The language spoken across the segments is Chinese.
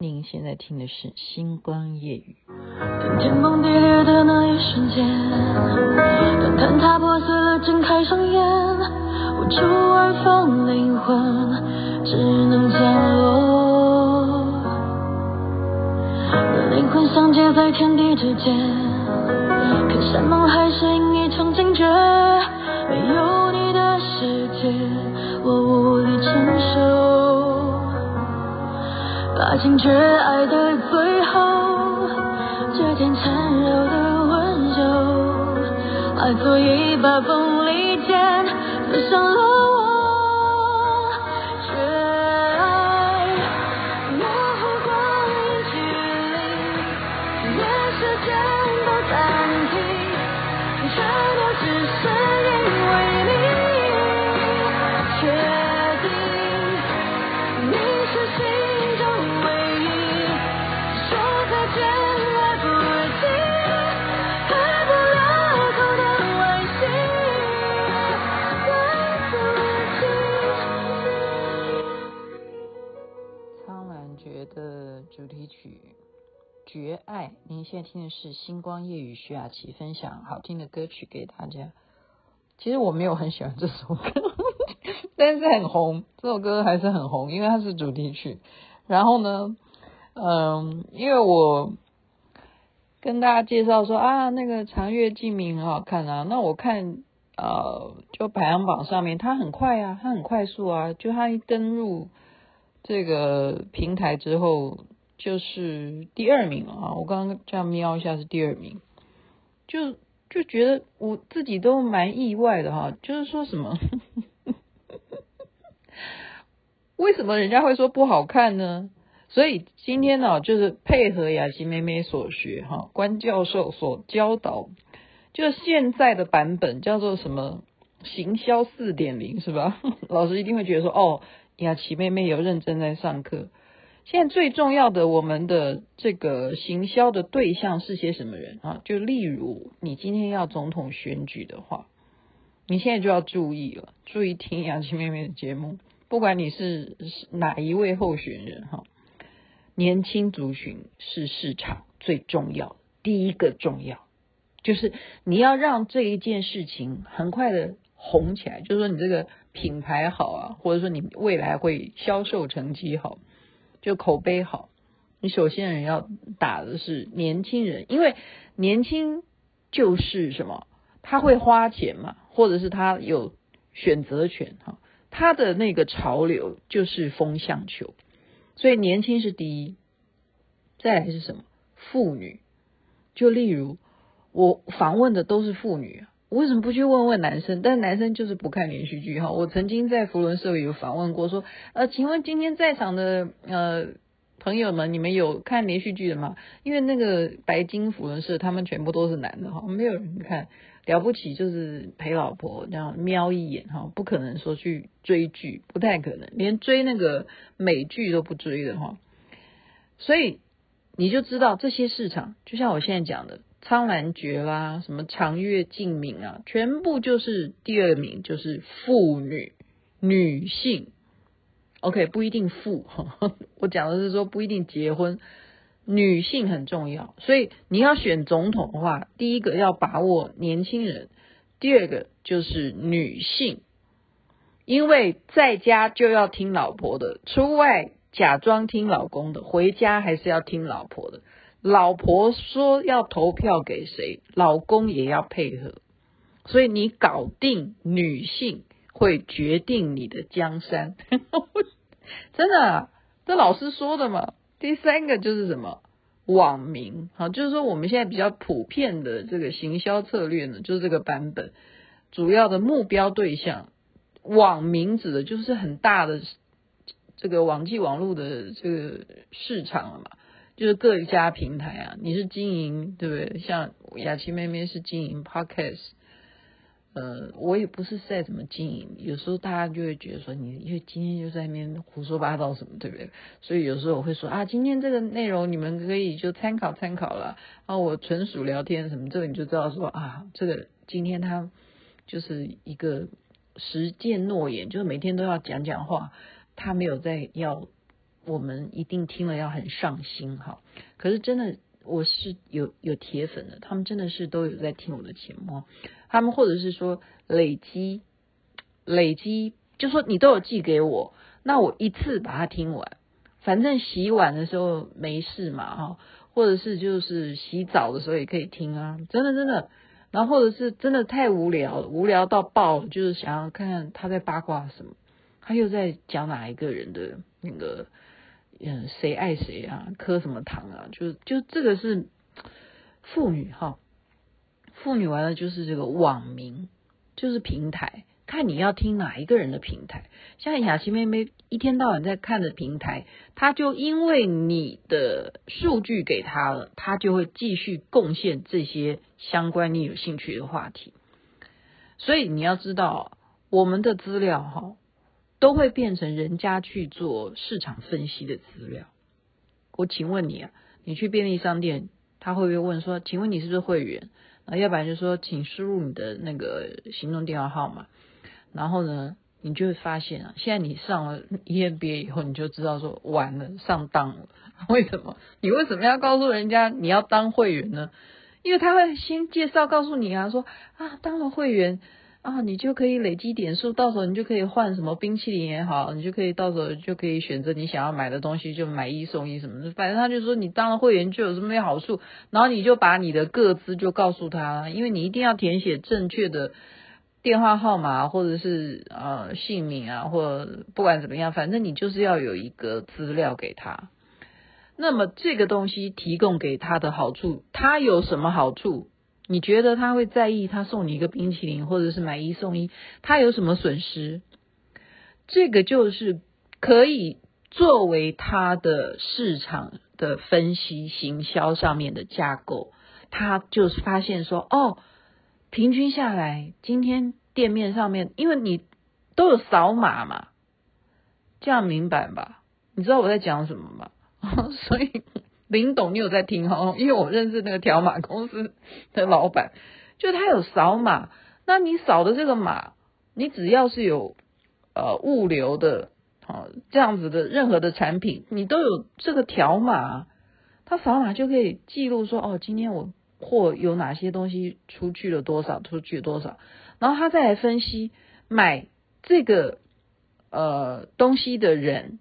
您现在听的是《星光夜雨》。当天崩地裂的那一瞬间，当坍塌破碎了，睁开双眼，无处安放灵魂，只能降落。灵魂相接在天地之间，可山盟海誓已一场惊觉，没有爱情却爱的最后，这点残留的温柔，化作一把锋利剑，在听的是《星光夜雨》，徐雅琪分享好听的歌曲给大家。其实我没有很喜欢这首歌，但是很红，这首歌还是很红，因为它是主题曲。然后呢，嗯，因为我跟大家介绍说啊，那个长月烬明很好看啊，那我看呃，就排行榜上面，它很快啊，它很快速啊，就它一登入。这个平台之后就是第二名了啊！我刚刚这样瞄一下是第二名，就就觉得我自己都蛮意外的哈。就是说什么？为什么人家会说不好看呢？所以今天呢，就是配合雅琪妹妹所学哈，关教授所教导，就现在的版本叫做什么？行销四点零是吧？老师一定会觉得说哦。雅琪妹妹有认真在上课。现在最重要的，我们的这个行销的对象是些什么人啊？就例如你今天要总统选举的话，你现在就要注意了，注意听雅琪妹妹的节目。不管你是哪一位候选人哈，年轻族群是市场最重要，第一个重要就是你要让这一件事情很快的红起来，就是说你这个。品牌好啊，或者说你未来会销售成绩好，就口碑好。你首先人要打的是年轻人，因为年轻就是什么？他会花钱嘛，或者是他有选择权哈。他的那个潮流就是风向球，所以年轻是第一。再来是什么？妇女。就例如我访问的都是妇女啊。我为什么不去问问男生？但男生就是不看连续剧哈。我曾经在福伦社有访问过，说呃，请问今天在场的呃朋友们，你们有看连续剧的吗？因为那个白金福伦社他们全部都是男的哈，没有人看了不起，就是陪老婆这样瞄一眼哈，不可能说去追剧，不太可能，连追那个美剧都不追的哈。所以你就知道这些市场，就像我现在讲的。苍兰诀啦，什么长月烬明啊，全部就是第二名，就是妇女女性。OK，不一定富，我讲的是说不一定结婚，女性很重要。所以你要选总统的话，第一个要把握年轻人，第二个就是女性，因为在家就要听老婆的，出外假装听老公的，回家还是要听老婆的。老婆说要投票给谁，老公也要配合，所以你搞定女性，会决定你的江山。真的，这老师说的嘛。第三个就是什么网民，好，就是说我们现在比较普遍的这个行销策略呢，就是这个版本，主要的目标对象网民指的就是很大的这个网际网络的这个市场了嘛。就是各家平台啊，你是经营对不对？像雅琪妹妹是经营 Podcast，呃，我也不是在怎么经营。有时候大家就会觉得说，你因为今天就在那边胡说八道什么，对不对？所以有时候我会说啊，今天这个内容你们可以就参考参考了。啊，我纯属聊天什么，这个你就知道说啊，这个今天他就是一个实践诺言，就是每天都要讲讲话，他没有在要。我们一定听了要很上心哈。可是真的，我是有有铁粉的，他们真的是都有在听我的节目，他们或者是说累积累积，就说你都有寄给我，那我一次把它听完，反正洗碗的时候没事嘛哈，或者是就是洗澡的时候也可以听啊，真的真的。然后或者是真的太无聊了，无聊到爆，就是想要看看他在八卦什么，他又在讲哪一个人的那个，嗯，谁爱谁啊，磕什么糖啊，就就这个是妇女哈，妇女完了就是这个网民，就是平台。看你要听哪一个人的平台，像雅琪妹妹一天到晚在看的平台，她就因为你的数据给她了，她就会继续贡献这些相关你有兴趣的话题。所以你要知道，我们的资料哈，都会变成人家去做市场分析的资料。我请问你啊，你去便利商店，他会不会问说，请问你是不是会员？啊，要不然就说，请输入你的那个行动电话号码。然后呢，你就会发现啊，现在你上了 EMBA 以后，你就知道说完了，上当了。为什么？你为什么要告诉人家你要当会员呢？因为他会先介绍告诉你啊，说啊，当了会员啊，你就可以累积点数，到时候你就可以换什么冰淇淋也好，你就可以到时候就可以选择你想要买的东西，就买一送一什么的。反正他就说你当了会员就有什么好处，然后你就把你的个资就告诉他，因为你一定要填写正确的。电话号码或者是呃姓名啊，或不管怎么样，反正你就是要有一个资料给他。那么这个东西提供给他的好处，他有什么好处？你觉得他会在意？他送你一个冰淇淋，或者是买一送一，他有什么损失？这个就是可以作为他的市场的分析、行销上面的架构。他就是发现说，哦。平均下来，今天店面上面，因为你都有扫码嘛，这样明白吧？你知道我在讲什么吗？所以林董，你有在听哦？因为我认识那个条码公司的老板，就他有扫码，那你扫的这个码，你只要是有呃物流的，哦，这样子的任何的产品，你都有这个条码，他扫码就可以记录说，哦，今天我。货有哪些东西出去了多少，出去多少，然后他再来分析买这个呃东西的人，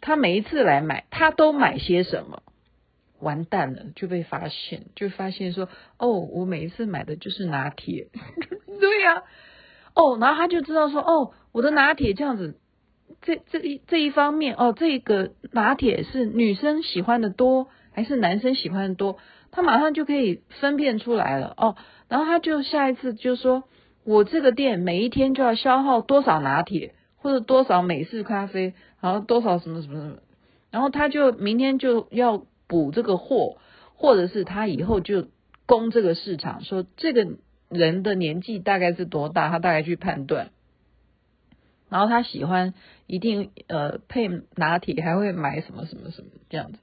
他每一次来买，他都买些什么？完蛋了，就被发现，就发现说，哦，我每一次买的就是拿铁，对呀、哦，然后他就知道说，哦，我的拿铁这样子，这这一这一方面，哦，这个拿铁是女生喜欢的多，还是男生喜欢的多？他马上就可以分辨出来了哦，然后他就下一次就说，我这个店每一天就要消耗多少拿铁，或者多少美式咖啡，然后多少什么什么什么，然后他就明天就要补这个货，或者是他以后就供这个市场，说这个人的年纪大概是多大，他大概去判断，然后他喜欢一定呃配拿铁，还会买什么什么什么这样子，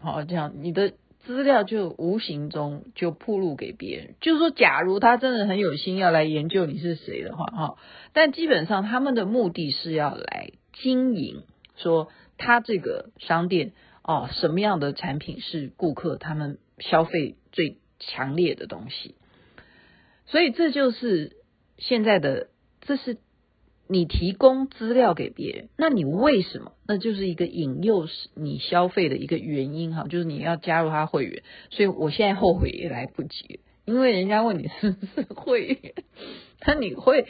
好，这样你的。资料就无形中就暴露给别人，就是说，假如他真的很有心要来研究你是谁的话，哈，但基本上他们的目的是要来经营，说他这个商店哦，什么样的产品是顾客他们消费最强烈的东西，所以这就是现在的，这是。你提供资料给别人，那你为什么？那就是一个引诱你消费的一个原因哈，就是你要加入他会员。所以我现在后悔也来不及，因为人家问你是不是会员，那你会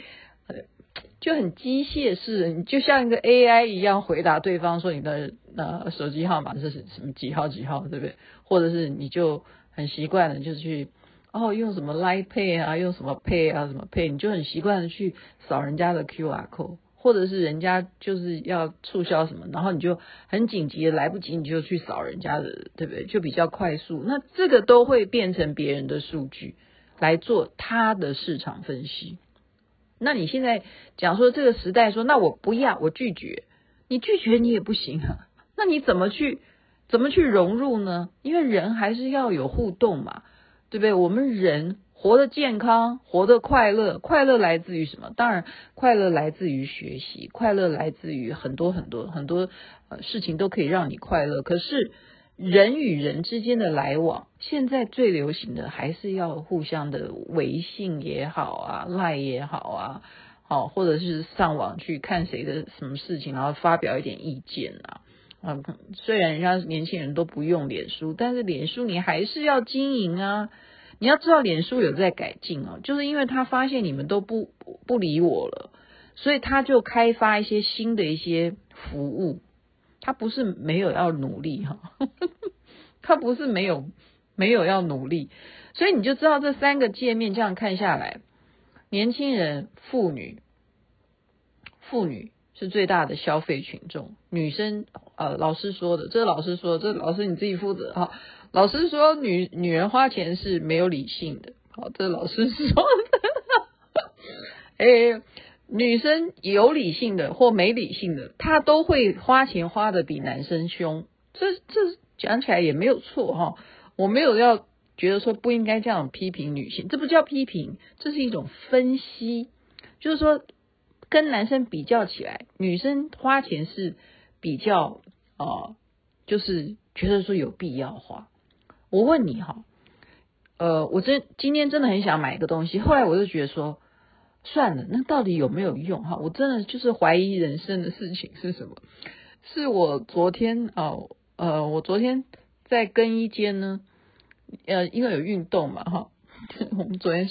就很机械式，你就像一个 AI 一样回答对方说你的那手机号码是什么几号几号，对不对？或者是你就很习惯的就去。哦，用什么 Line Pay 啊，用什么 Pay 啊，什么 Pay，你就很习惯的去扫人家的 QR code，或者是人家就是要促销什么，然后你就很紧急的来不及，你就去扫人家的，对不对？就比较快速。那这个都会变成别人的数据来做他的市场分析。那你现在讲说这个时代说，那我不要，我拒绝，你拒绝你也不行啊。那你怎么去怎么去融入呢？因为人还是要有互动嘛。对不对？我们人活得健康，活得快乐，快乐来自于什么？当然，快乐来自于学习，快乐来自于很多很多很多呃事情都可以让你快乐。可是人与人之间的来往，现在最流行的还是要互相的微信也好啊，赖也好啊，好，或者是上网去看谁的什么事情，然后发表一点意见啊。嗯，虽然人家年轻人都不用脸书，但是脸书你还是要经营啊。你要知道，脸书有在改进哦，就是因为他发现你们都不不理我了，所以他就开发一些新的一些服务。他不是没有要努力哈，他不是没有没有要努力，所以你就知道这三个界面这样看下来，年轻人、妇女、妇女是最大的消费群众，女生呃，老师说的，这个老师说，这个老师你自己负责哈。老师说女女人花钱是没有理性的，好，这是老师说的。哎，女生有理性的或没理性的，她都会花钱花得比男生凶。这这讲起来也没有错哈，我没有要觉得说不应该这样批评女性，这不叫批评，这是一种分析，就是说跟男生比较起来，女生花钱是比较啊、就是觉得说有必要花。我问你哈，呃，我真今天真的很想买一个东西，后来我就觉得说，算了，那到底有没有用哈？我真的就是怀疑人生的事情是什么？是我昨天哦，呃，我昨天在更衣间呢，呃，因为有运动嘛哈，我们昨天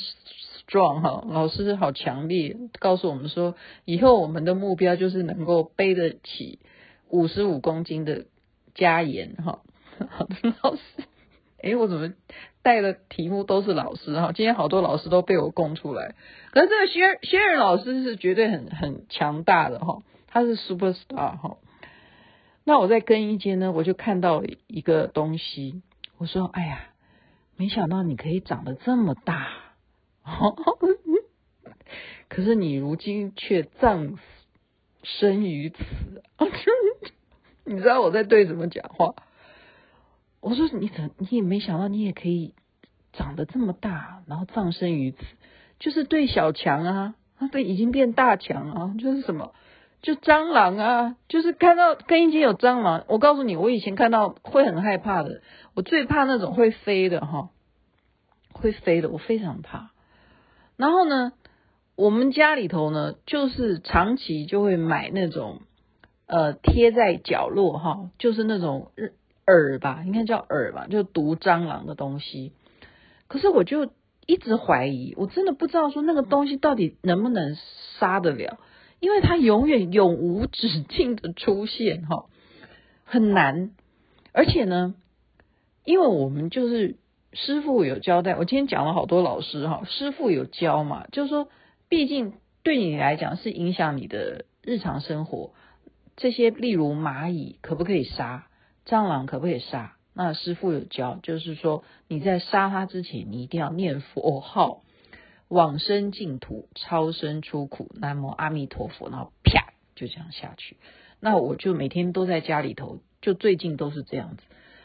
strong 哈，老师好强烈告诉我们说，以后我们的目标就是能够背得起五十五公斤的加盐哈，好 的老师。诶，我怎么带的题目都是老师哈？今天好多老师都被我供出来。可是这个薛薛老师是绝对很很强大的哈，他是 super star 哈。那我在更衣间呢，我就看到一个东西，我说：“哎呀，没想到你可以长得这么大。” 可是你如今却葬生于此，你知道我在对什么讲话？我说你怎你也没想到你也可以长得这么大，然后葬身于此，就是对小强啊，他对已经变大强啊，就是什么就蟑螂啊，就是看到更衣间有蟑螂，我告诉你，我以前看到会很害怕的，我最怕那种会飞的哈，会飞的，我非常怕。然后呢，我们家里头呢，就是长期就会买那种呃贴在角落哈，就是那种日。饵吧，应该叫饵吧，就毒蟑螂的东西。可是我就一直怀疑，我真的不知道说那个东西到底能不能杀得了，因为它永远永无止境的出现，哈，很难。而且呢，因为我们就是师傅有交代，我今天讲了好多老师哈，师傅有教嘛，就是说，毕竟对你来讲是影响你的日常生活，这些例如蚂蚁可不可以杀？蟑螂可不可以杀？那师父有教，就是说你在杀它之前，你一定要念佛号，往生净土，超生出苦，南无阿弥陀佛，然后啪就这样下去。那我就每天都在家里头，就最近都是这样子。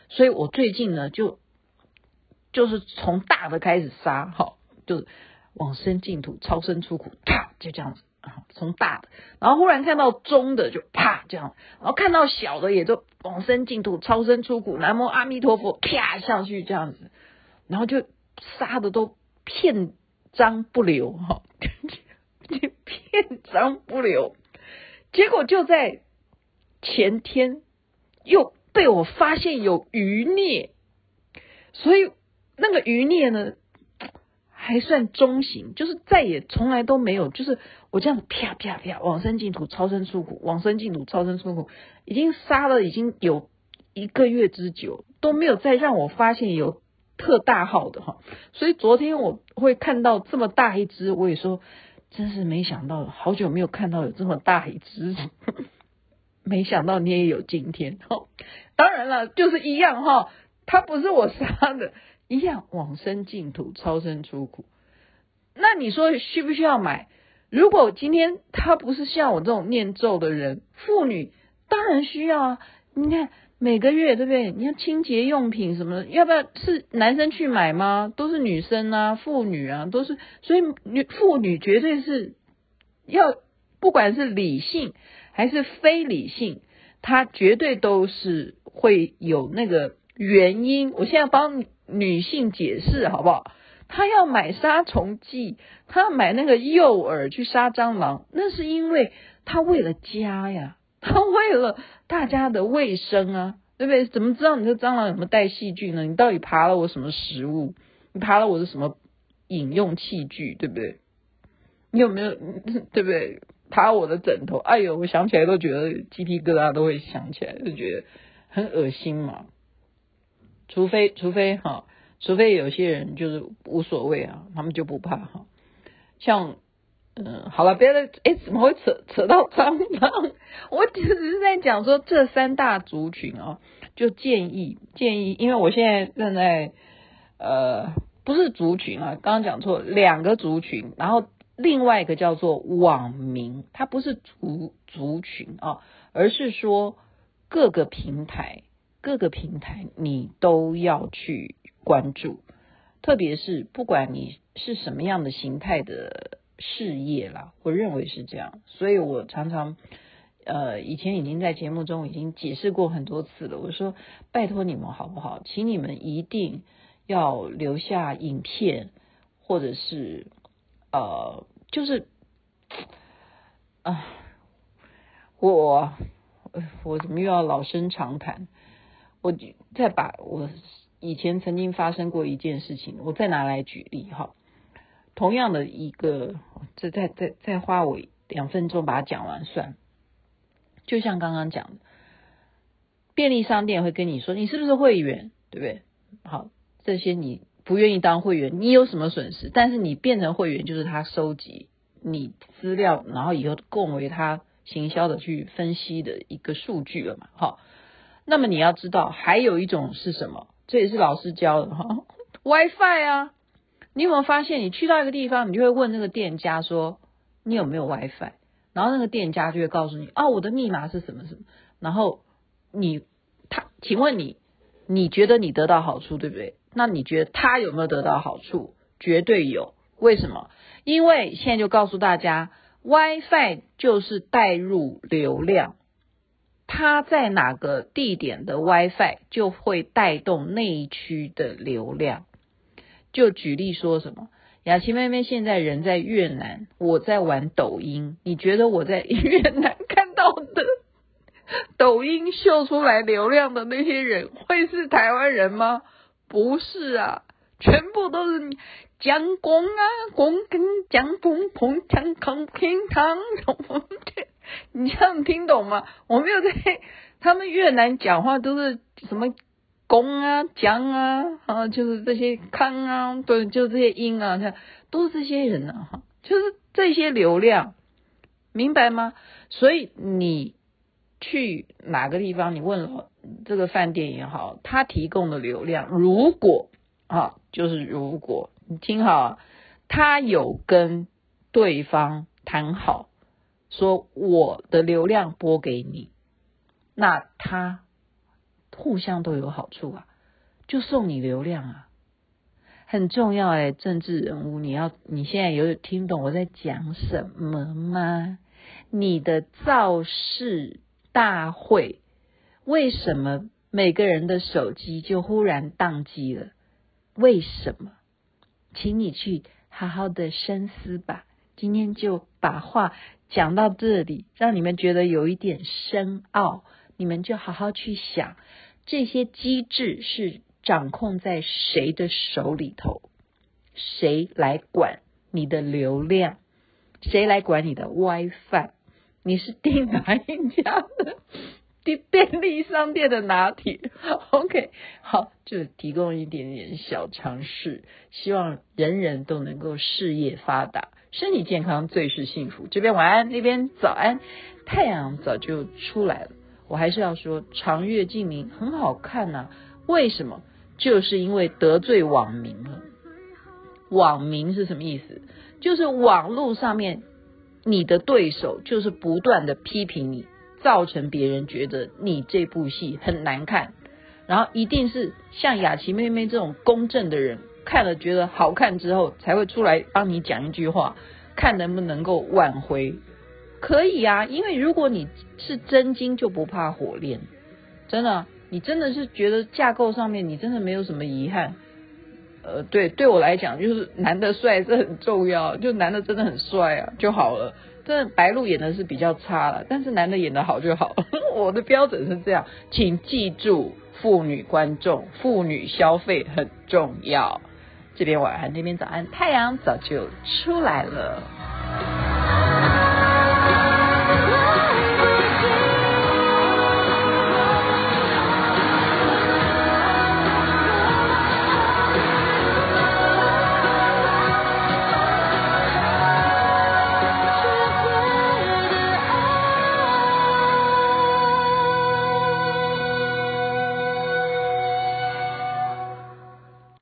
所以我最近呢，就就是从大的开始杀，好，就往生净土，超生出苦，啪就这样子。从大的，然后忽然看到中的就啪这样，然后看到小的也就往生净土、超生出苦、南无阿弥陀佛，啪下去这样子，然后就杀的都片章不留哈，片章不留。结果就在前天又被我发现有余孽，所以那个余孽呢，还算中型，就是再也从来都没有，就是我这样啪啪啪往生净土，超生出苦，往生净土，超生出苦，已经杀了已经有一个月之久，都没有再让我发现有特大号的哈。所以昨天我会看到这么大一只，我也说真是没想到，好久没有看到有这么大一只，没想到你也有今天哈。当然了，就是一样哈，它不是我杀的。一样往生净土，超生出苦。那你说需不需要买？如果今天他不是像我这种念咒的人，妇女当然需要啊。你看每个月对不对？你看清洁用品什么的，要不要是男生去买吗？都是女生啊，妇女啊，都是。所以女妇女绝对是要，不管是理性还是非理性，他绝对都是会有那个原因。我现在帮你女性解释好不好？她要买杀虫剂，她要买那个诱饵去杀蟑螂，那是因为她为了家呀，她为了大家的卫生啊，对不对？怎么知道你这蟑螂有没有带细菌呢？你到底爬了我什么食物？你爬了我的什么饮用器具？对不对？你有没有 对不对？爬我的枕头？哎呦，我想起来都觉得鸡皮疙瘩都会想起来，就觉得很恶心嘛。除非除非哈。除非有些人就是无所谓啊，他们就不怕哈。像嗯，好了，别的哎，怎么会扯扯到蟑螂？我只是在讲说这三大族群啊，就建议建议，因为我现在正在呃，不是族群啊，刚刚讲错，两个族群，然后另外一个叫做网民，它不是族族群啊，而是说各个平台各个平台你都要去。关注，特别是不管你是什么样的形态的事业啦，我认为是这样，所以我常常呃以前已经在节目中已经解释过很多次了。我说拜托你们好不好，请你们一定要留下影片，或者是呃就是啊我我怎么又要老生常谈？我再把我。以前曾经发生过一件事情，我再拿来举例哈。同样的一个，这再再再花我两分钟把它讲完算。就像刚刚讲的，便利商店会跟你说，你是不是会员，对不对？好，这些你不愿意当会员，你有什么损失？但是你变成会员，就是他收集你资料，然后以后供为他行销的去分析的一个数据了嘛。好，那么你要知道，还有一种是什么？这也是老师教的哈，WiFi 啊，你有没有发现，你去到一个地方，你就会问那个店家说，你有没有 WiFi？然后那个店家就会告诉你，哦，我的密码是什么什么。然后你他，请问你，你觉得你得到好处对不对？那你觉得他有没有得到好处？绝对有。为什么？因为现在就告诉大家，WiFi 就是带入流量。它在哪个地点的 WiFi 就会带动那一区的流量。就举例说什么，雅琪妹妹现在人在越南，我在玩抖音。你觉得我在越南看到的 抖音秀出来流量的那些人，会是台湾人吗？不是啊，全部都是蒋公啊，公跟蒋公碰蒋康平汤。你这样听懂吗？我没有在他们越南讲话都是什么公啊、江啊，啊，就是这些康啊，对，就这些音啊，看都是这些人啊，哈，就是这些流量，明白吗？所以你去哪个地方，你问了这个饭店也好，他提供的流量，如果啊，就是如果你听好啊，他有跟对方谈好。说我的流量拨给你，那他互相都有好处啊，就送你流量啊，很重要哎，政治人物，你要你现在有听懂我在讲什么吗？你的造势大会，为什么每个人的手机就忽然宕机了？为什么？请你去好好的深思吧。今天就把话。讲到这里，让你们觉得有一点深奥，你们就好好去想，这些机制是掌控在谁的手里头？谁来管你的流量？谁来管你的 WiFi？你是订哪一家的？订便利商店的拿铁？OK，好，就提供一点点小尝试，希望人人都能够事业发达。身体健康最是幸福。这边晚安，那边早安。太阳早就出来了。我还是要说，长月烬明很好看呐、为什么？就是因为得罪网民了。网民是什么意思？就是网络上面你的对手，就是不断的批评你，造成别人觉得你这部戏很难看。然后一定是像雅琪妹妹这种公正的人。看了觉得好看之后，才会出来帮你讲一句话，看能不能够挽回可以啊，因为如果你是真金就不怕火炼，真的，你真的是觉得架构上面你真的没有什么遗憾。呃，对，对我来讲就是男的帅是很重要，就男的真的很帅啊就好了。真的白鹿演的是比较差了，但是男的演的好就好。我的标准是这样，请记住，妇女观众、妇女消费很重要。这边晚安，那边早安，太阳早就出来了。